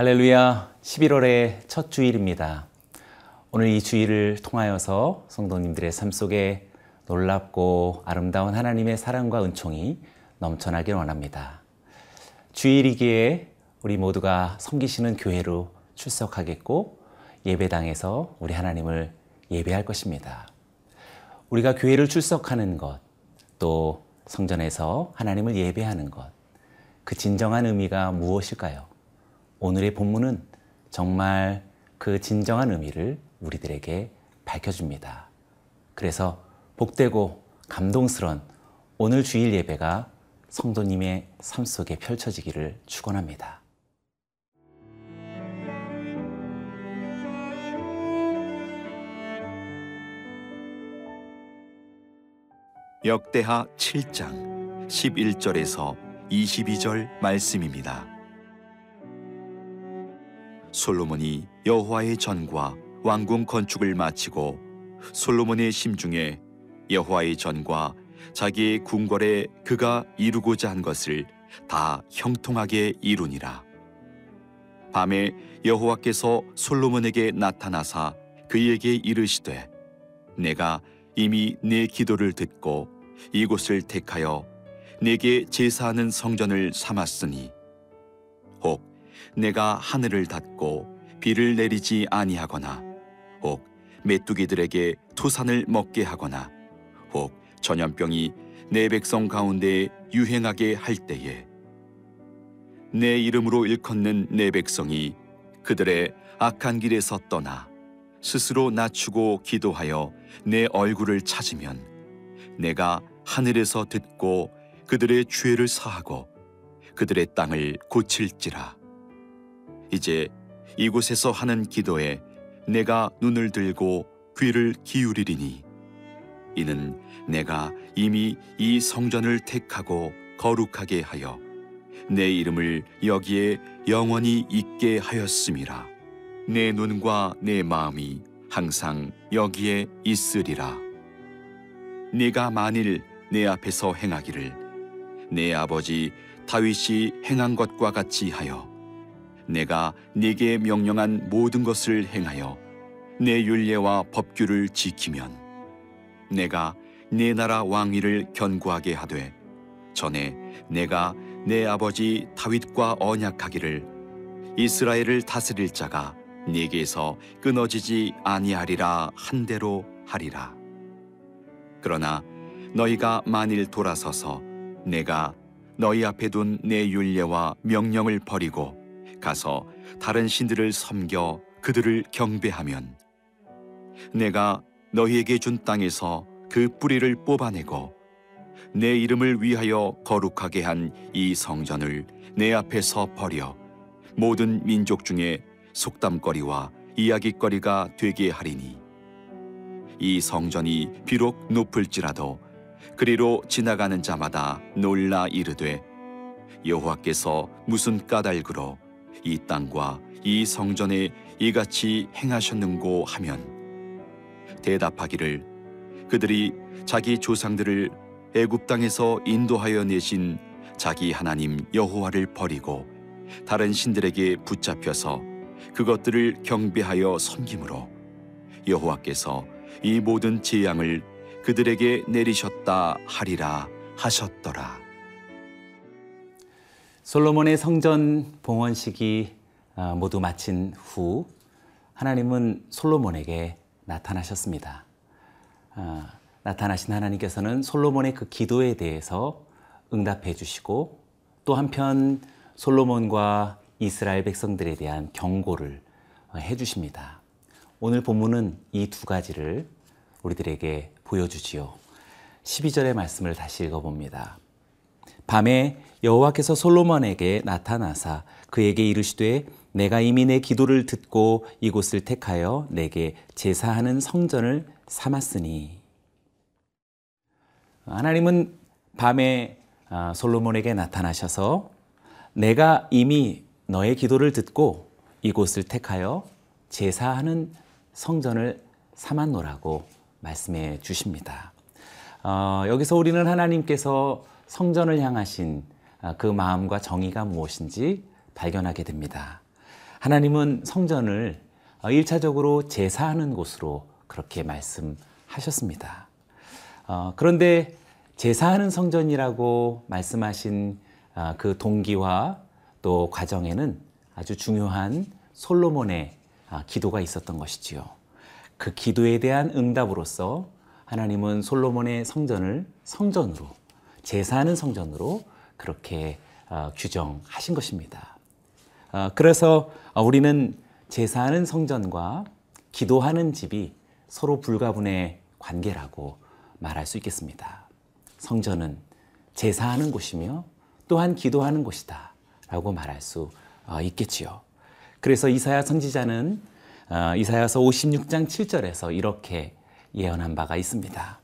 할렐루야, 11월의 첫 주일입니다. 오늘 이 주일을 통하여서 성도님들의 삶 속에 놀랍고 아름다운 하나님의 사랑과 은총이 넘쳐나길 원합니다. 주일이기에 우리 모두가 섬기시는 교회로 출석하겠고 예배당에서 우리 하나님을 예배할 것입니다. 우리가 교회를 출석하는 것, 또 성전에서 하나님을 예배하는 것, 그 진정한 의미가 무엇일까요? 오늘의 본문은 정말 그 진정한 의미를 우리들에게 밝혀줍니다. 그래서 복되고 감동스런 오늘 주일 예배가 성도님의 삶 속에 펼쳐지기를 축원합니다. 역대하 7장 11절에서 22절 말씀입니다. 솔로몬이 여호와의 전과 왕궁 건축을 마치고 솔로몬의 심중에 여호와의 전과 자기의 궁궐에 그가 이루고자 한 것을 다 형통하게 이루니라. 밤에 여호와께서 솔로몬에게 나타나사 그에게 이르시되 내가 이미 내 기도를 듣고 이곳을 택하여 내게 제사하는 성전을 삼았으니 혹 내가 하늘을 닫고 비를 내리지 아니하거나 혹 메뚜기들에게 토산을 먹게 하거나 혹 전염병이 내 백성 가운데 유행하게 할 때에 내 이름으로 일컫는 내 백성이 그들의 악한 길에서 떠나 스스로 낮추고 기도하여 내 얼굴을 찾으면 내가 하늘에서 듣고 그들의 죄를 사하고 그들의 땅을 고칠지라 이제 이곳에서 하는 기도에 내가 눈을 들고 귀를 기울이리니 이는 내가 이미 이 성전을 택하고 거룩하게 하여 내 이름을 여기에 영원히 있게 하였음이라. 내 눈과 내 마음이 항상 여기에 있으리라. 네가 만일 내 앞에서 행하기를 내 아버지 다윗이 행한 것과 같이 하여 내가 네게 명령한 모든 것을 행하여 내 율례와 법규를 지키면 내가 네 나라 왕위를 견고하게 하되 전에 내가 내 아버지 다윗과 언약하기를 이스라엘을 다스릴 자가 네게서 끊어지지 아니하리라 한 대로 하리라. 그러나 너희가 만일 돌아서서 내가 너희 앞에 둔 내 율례와 명령을 버리고 가서 다른 신들을 섬겨 그들을 경배하면 내가 너희에게 준 땅에서 그 뿌리를 뽑아내고 내 이름을 위하여 거룩하게 한 이 성전을 내 앞에서 버려 모든 민족 중에 속담거리와 이야기거리가 되게 하리니 이 성전이 비록 높을지라도 그리로 지나가는 자마다 놀라 이르되 여호와께서 무슨 까닭으로 이 땅과 이 성전에 이같이 행하셨는고 하면 대답하기를 그들이 자기 조상들을 애굽 땅에서 인도하여 내신 자기 하나님 여호와를 버리고 다른 신들에게 붙잡혀서 그것들을 경배하여 섬김으로 여호와께서 이 모든 재앙을 그들에게 내리셨다 하리라 하셨더라. 솔로몬의 성전 봉헌식이 아, 모두 마친 후 하나님은 솔로몬에게 나타나셨습니다. 아, 나타나신 하나님께서는 솔로몬의 그 기도에 대해서 응답해 주시고 또 한편 솔로몬과 이스라엘 백성들에 대한 경고를 어, 해 주십니다. 오늘 본문은 이 두 가지를 우리들에게 보여주지요. 12절의 말씀을 다시 읽어봅니다. 밤에 여호와께서 솔로몬에게 나타나사 그에게 이르시되 내가 이미 내 기도를 듣고 이곳을 택하여 내게 제사하는 성전을 삼았으니 하나님은 밤에 아, 솔로몬에게 나타나셔서 내가 이미 너의 기도를 듣고 이곳을 택하여 제사하는 성전을 삼았노라고 말씀해 주십니다. 어, 여기서 우리는 하나님께서 성전을 향하신 아, 그 마음과 정의가 무엇인지 발견하게 됩니다. 하나님은 성전을 어, 일차적으로 제사하는 곳으로 그렇게 말씀하셨습니다. 어, 그런데 제사하는 성전이라고 말씀하신 어, 그 동기와 또 과정에는 아주 중요한 솔로몬의 아, 기도가 있었던 것이지요. 그 기도에 대한 응답으로서 하나님은 솔로몬의 성전을 성전으로 제사하는 성전으로 그렇게 어, 규정하신 것입니다. 어, 그래서 우리는 제사하는 성전과 기도하는 집이 서로 불가분의 관계라고 말할 수 있겠습니다. 성전은 제사하는 곳이며 또한 기도하는 곳이다 라고 말할 수 어, 있겠지요. 그래서 이사야 선지자는 어, 이사야서 56장 7절에서 이렇게 예언한 바가 있습니다.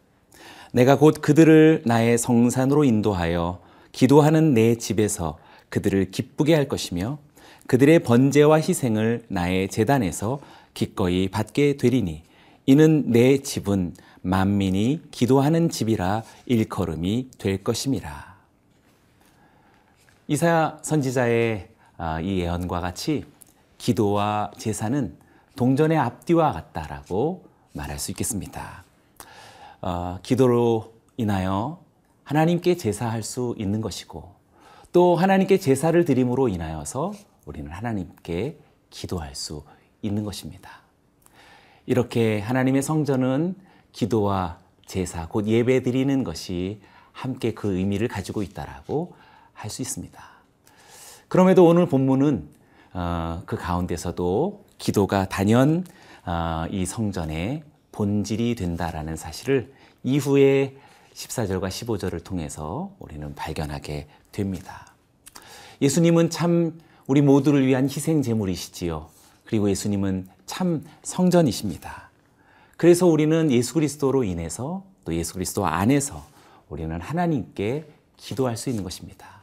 내가 곧 그들을 나의 성산으로 인도하여 기도하는 내 집에서 그들을 기쁘게 할 것이며 그들의 번제와 희생을 나의 재단에서 기꺼이 받게 되리니 이는 내 집은 만민이 기도하는 집이라 일컬음이 될 것임이라. 이사야 선지자의 아, 이 예언과 같이 기도와 제사는 동전의 앞뒤와 같다라고 말할 수 있겠습니다. 어, 기도로 인하여 하나님께 제사할 수 있는 것이고 또 하나님께 제사를 드림으로 인하여서 우리는 하나님께 기도할 수 있는 것입니다. 이렇게 하나님의 성전은 기도와 제사, 곧 예배 드리는 것이 함께 그 의미를 가지고 있다라고 할 수 있습니다. 그럼에도 오늘 본문은 어, 그 가운데서도 기도가 단연 어, 이 성전의 본질이 된다라는 사실을 이후에 14절과 15절을 통해서 우리는 발견하게 됩니다. 예수님은 참 우리 모두를 위한 희생 제물이시지요. 그리고 예수님은 참 성전이십니다. 그래서 우리는 예수 그리스도로 인해서 또 예수 그리스도 안에서 우리는 하나님께 기도할 수 있는 것입니다.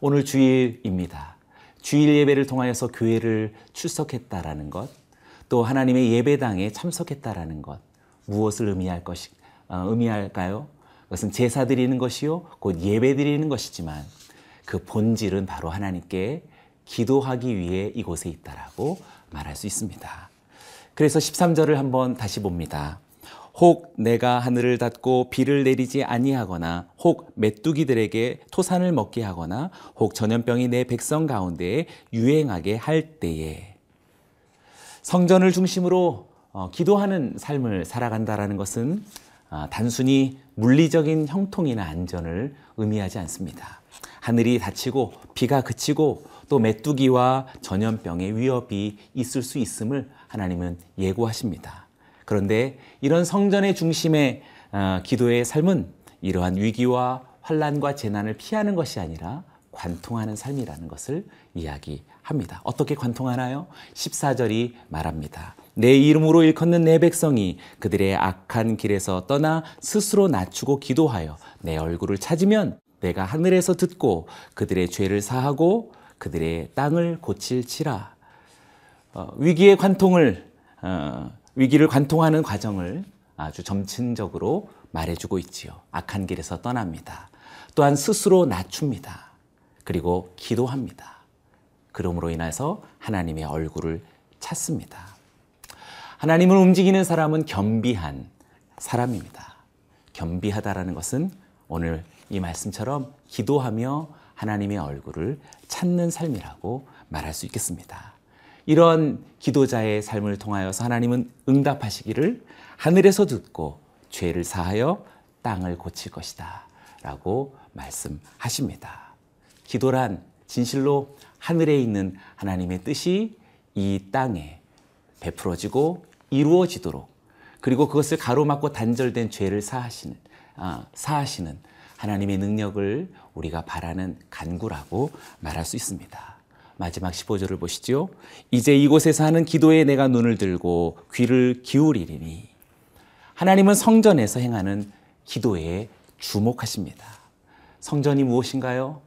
오늘 주일입니다. 주일 예배를 통하여서 교회를 출석했다라는 것, 또 하나님의 예배당에 참석했다라는 것, 무엇을 의미할 것이 어, 의미할까요? 그것은 제사 드리는 것이요, 곧 예배 드리는 것이지만 그 본질은 바로 하나님께 기도하기 위해 이곳에 있다라고 말할 수 있습니다. 그래서 13절을 한번 다시 봅니다. 혹 내가 하늘을 닫고 비를 내리지 아니하거나 혹 메뚜기들에게 토산을 먹게 하거나 혹 전염병이 내 백성 가운데에 유행하게 할 때에 성전을 중심으로 어, 기도하는 삶을 살아간다라는 것은 어, 단순히 물리적인 형통이나 안전을 의미하지 않습니다. 하늘이 닫히고 비가 그치고 또 메뚜기와 전염병의 위협이 있을 수 있음을 하나님은 예고하십니다. 그런데 이런 성전의 중심의 어, 기도의 삶은 이러한 위기와 환란과 재난을 피하는 것이 아니라 관통하는 삶이라는 것을 이야기합니다. 어떻게 관통하나요? 14절이 말합니다. 내 이름으로 일컫는 내 백성이 그들의 악한 길에서 떠나 스스로 낮추고 기도하여 내 얼굴을 찾으면 내가 하늘에서 듣고 그들의 죄를 사하고 그들의 땅을 고칠치라. 어, 위기의 관통을 어, 위기를 관통하는 과정을 아주 점진적으로 말해주고 있지요. 악한 길에서 떠납니다. 또한 스스로 낮춥니다. 그리고 기도합니다. 그러므로 인해서 하나님의 얼굴을 찾습니다. 하나님을 움직이는 사람은 겸비한 사람입니다. 겸비하다라는 것은 오늘 이 말씀처럼 기도하며 하나님의 얼굴을 찾는 삶이라고 말할 수 있겠습니다. 이런 기도자의 삶을 통하여서 하나님은 응답하시기를 하늘에서 듣고 죄를 사하여 땅을 고칠 것이다. 라고 말씀하십니다. 기도란 진실로 하늘에 있는 하나님의 뜻이 이 땅에 베풀어지고 이루어지도록 그리고 그것을 가로막고 단절된 죄를 사하시는, 아, 사하시는 하나님의 능력을 우리가 바라는 간구라고 말할 수 있습니다. 마지막 15절을 보시죠. 이제 이곳에서 하는 기도에 내가 눈을 들고 귀를 기울이리니 하나님은 성전에서 행하는 기도에 주목하십니다. 성전이 무엇인가요?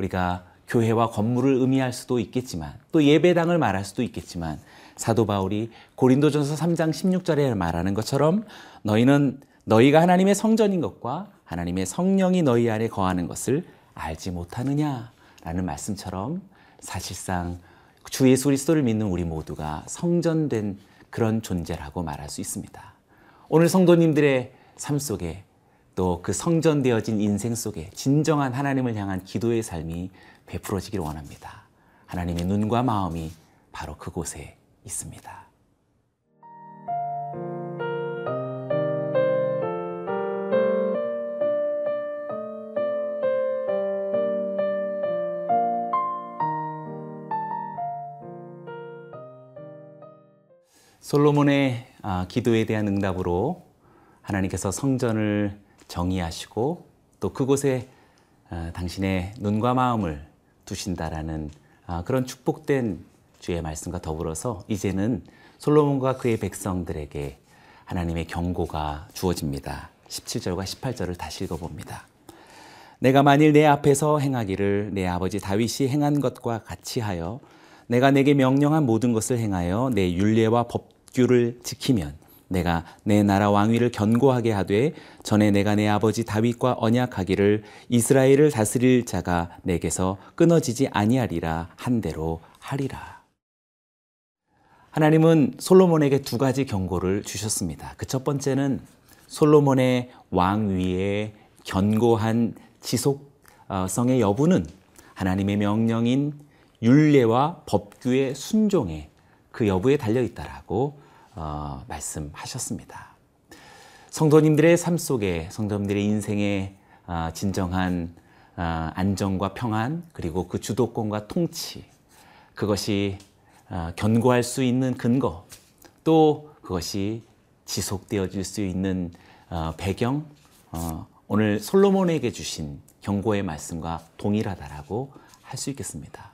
우리가 교회와 건물을 의미할 수도 있겠지만 또 예배당을 말할 수도 있겠지만 사도 바울이 고린도전서 3장 16절에 말하는 것처럼 너희는 너희가 하나님의 성전인 것과 하나님의 성령이 너희 안에 거하는 것을 알지 못하느냐라는 말씀처럼 사실상 주 예수 그리스도를 믿는 우리 모두가 성전된 그런 존재라고 말할 수 있습니다. 오늘 성도님들의 삶 속에 또 그 성전되어진 인생 속에 진정한 하나님을 향한 기도의 삶이 베풀어지길 원합니다. 하나님의 눈과 마음이 바로 그곳에 있습니다. 솔로몬의 아, 기도에 대한 응답으로 하나님께서 성전을 정의하시고 또 그곳에 아, 당신의 눈과 마음을 두신다라는 아, 그런 축복된 주의 말씀과 더불어서 이제는 솔로몬과 그의 백성들에게 하나님의 경고가 주어집니다. 17절과 18절을 다시 읽어봅니다. 내가 만일 내 앞에서 행하기를 내 아버지 다윗이 행한 것과 같이 하여 내가 내게 명령한 모든 것을 행하여 내 율례와 법규를 지키면 내가 내 나라 왕위를 견고하게 하되 전에 내가 내 아버지 다윗과 언약하기를 이스라엘을 다스릴 자가 내게서 끊어지지 아니하리라 한 대로 하리라. 하나님은 솔로몬에게 두 가지 경고를 주셨습니다. 그 첫 번째는 솔로몬의 왕위의 견고한 지속성의 여부는 하나님의 명령인 율례와 법규의 순종에 그 여부에 달려 있다라고 어, 말씀하셨습니다. 성도님들의 삶 속에 성도님들의 인생의 어, 진정한 어, 안정과 평안 그리고 그 주도권과 통치 그것이 어, 견고할 수 있는 근거 또 그것이 지속되어질 수 있는 어, 배경 어, 오늘 솔로몬에게 주신 경고의 말씀과 동일하다라고 할 수 있겠습니다.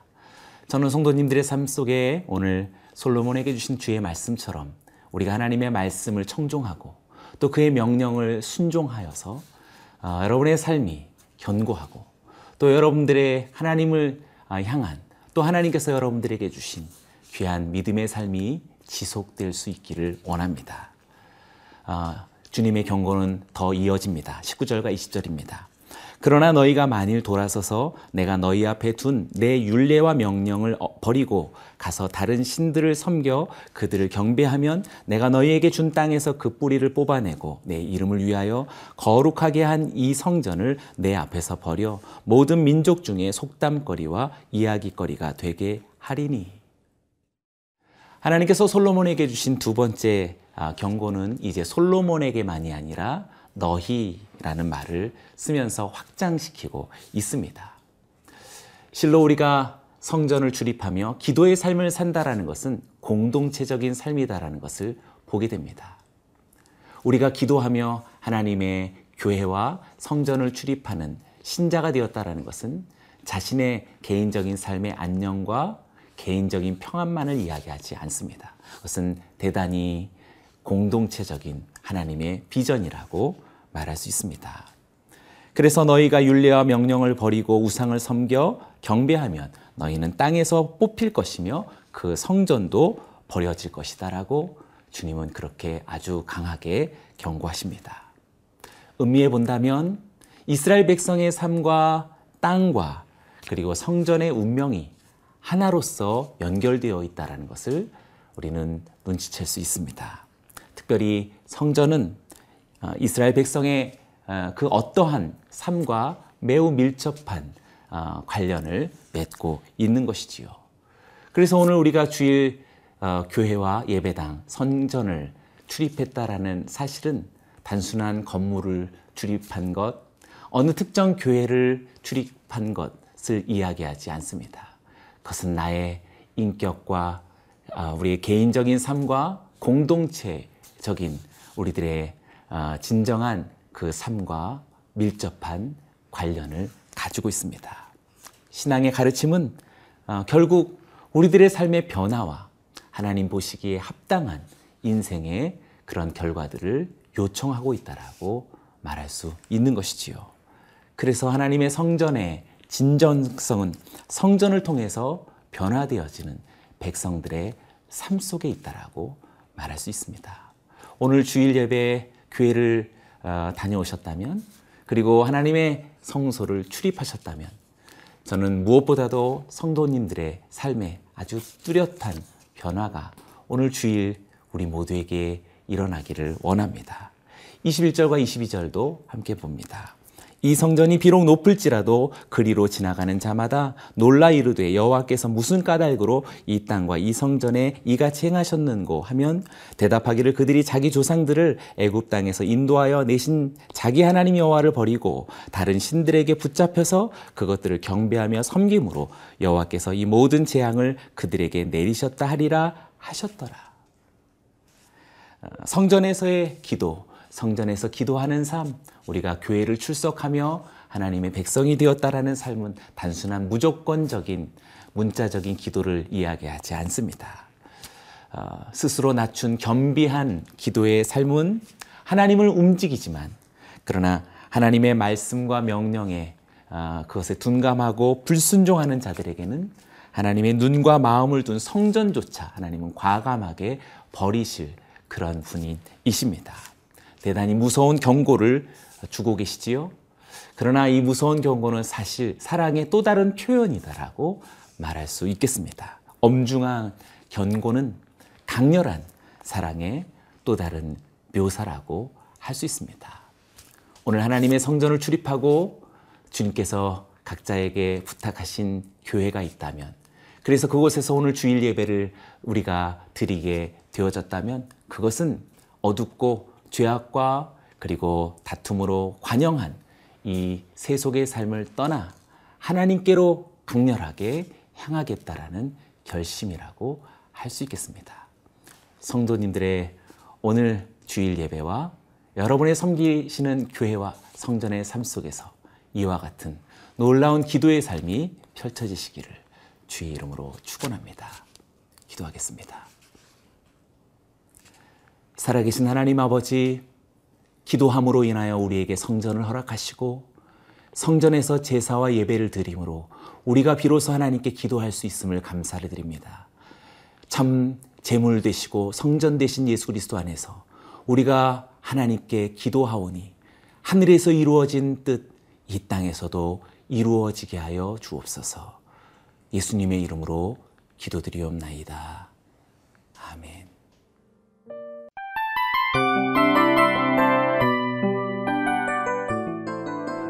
저는 성도님들의 삶 속에 오늘 솔로몬에게 주신 주의 말씀처럼 우리가 하나님의 말씀을 청종하고 또 그의 명령을 순종하여서 어, 여러분의 삶이 견고하고 또 여러분들의 하나님을 어, 향한 또 하나님께서 여러분들에게 주신 귀한 믿음의 삶이 지속될 수 있기를 원합니다. 어, 주님의 경고는 더 이어집니다. 19절과 20절입니다. 그러나 너희가 만일 돌아서서 내가 너희 앞에 둔내 율례와 명령을 어, 버리고 가서 다른 신들을 섬겨 그들을 경배하면 내가 너희에게 준 땅에서 그 뿌리를 뽑아내고 내 이름을 위하여 거룩하게 한 이 성전을 내 앞에서 버려 모든 민족 중에 속담거리와 이야기거리가 되게 하리니. 하나님께서 솔로몬에게 주신 두 번째 아, 경고는 이제 솔로몬에게만이 아니라 너희라는 말을 쓰면서 확장시키고 있습니다. 실로 우리가 성전을 출입하며 기도의 삶을 산다라는 것은 공동체적인 삶이다라는 것을 보게 됩니다. 우리가 기도하며 하나님의 교회와 성전을 출입하는 신자가 되었다라는 것은 자신의 개인적인 삶의 안녕과 개인적인 평안만을 이야기하지 않습니다. 그것은 대단히 공동체적인 하나님의 비전이라고 말할 수 있습니다. 그래서 너희가 율례와 명령을 버리고 우상을 섬겨 경배하면 너희는 땅에서 뽑힐 것이며 그 성전도 버려질 것이다라고 주님은 그렇게 아주 강하게 경고하십니다. 의미해 본다면 이스라엘 백성의 삶과 땅과 그리고 성전의 운명이 하나로서 연결되어 있다는 것을 우리는 눈치챌 수 있습니다. 특별히 성전은 어, 이스라엘 백성의 어, 그 어떠한 삶과 매우 밀접한 어, 관련을 맺고 있는 것이지요. 그래서 오늘 우리가 주일 교회와 예배당, 선전을 출입했다라는 사실은 단순한 건물을 출입한 것, 어느 특정 교회를 출입한 것을 이야기하지 않습니다. 그것은 나의 인격과 우리의 개인적인 삶과 공동체적인 우리들의 아, 진정한 그 삶과 밀접한 관련을 가지고 있습니다. 신앙의 가르침은 어, 결국 우리들의 삶의 변화와 하나님 보시기에 합당한 인생의 그런 결과들을 요청하고 있다라고 말할 수 있는 것이지요. 그래서 하나님의 성전의 진정성은 성전을 통해서 변화되어지는 백성들의 삶 속에 있다라고 말할 수 있습니다. 오늘 주일 예배 교회를 어, 다녀오셨다면 그리고 하나님의 성소를 출입하셨다면 저는 무엇보다도 성도님들의 삶에 아주 뚜렷한 변화가 오늘 주일 우리 모두에게 일어나기를 원합니다. 21절과 22절도 함께 봅니다. 이 성전이 비록 높을지라도 그리로 지나가는 자마다 놀라 이르되 여호와께서 무슨 까닭으로 이 땅과 이 성전에 이같이 행하셨는고 하면 대답하기를 그들이 자기 조상들을 애굽 땅에서 인도하여 내신 자기 하나님 여호와를 버리고 다른 신들에게 붙잡혀서 그것들을 경배하며 섬김으로 여호와께서 이 모든 재앙을 그들에게 내리셨다 하리라 하셨더라. 어, 성전에서의 기도, 성전에서 기도하는 삶, 우리가 교회를 출석하며 하나님의 백성이 되었다라는 삶은 단순한 무조건적인 문자적인 기도를 이야기하지 않습니다. 어, 스스로 낮춘 겸비한 기도의 삶은 하나님을 움직이지만 그러나 하나님의 말씀과 명령에 어, 그것에 둔감하고 불순종하는 자들에게는 하나님의 눈과 마음을 둔 성전조차 하나님은 과감하게 버리실 그런 분이십니다. 대단히 무서운 경고를 주고 계시지요. 그러나 이 무서운 경고는 사실 사랑의 또 다른 표현이다라고 말할 수 있겠습니다. 엄중한 경고는 강렬한 사랑의 또 다른 묘사라고 할 수 있습니다. 오늘 하나님의 성전을 출입하고 주님께서 각자에게 부탁하신 교회가 있다면 그래서 그곳에서 오늘 주일 예배를 우리가 드리게 되어졌다면 그것은 어둡고 죄악과 그리고 다툼으로 관영한 이 세속의 삶을 떠나 하나님께로 강렬하게 향하겠다라는 결심이라고 할 수 있겠습니다. 성도님들의 오늘 주일 예배와 여러분의 섬기시는 교회와 성전의 삶 속에서 이와 같은 놀라운 기도의 삶이 펼쳐지시기를 주의 이름으로 축원합니다. 기도하겠습니다. 살아계신 하나님 아버지, 기도함으로 인하여 우리에게 성전을 허락하시고 성전에서 제사와 예배를 드림으로 우리가 비로소 하나님께 기도할 수 있음을 감사를 드립니다. 참 제물 되시고 성전 되신 예수 그리스도 안에서 우리가 하나님께 기도하오니 하늘에서 이루어진 뜻 이 땅에서도 이루어지게 하여 주옵소서. 예수님의 이름으로 기도드리옵나이다. 아멘.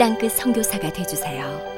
땅끝 선교사가 되주세요.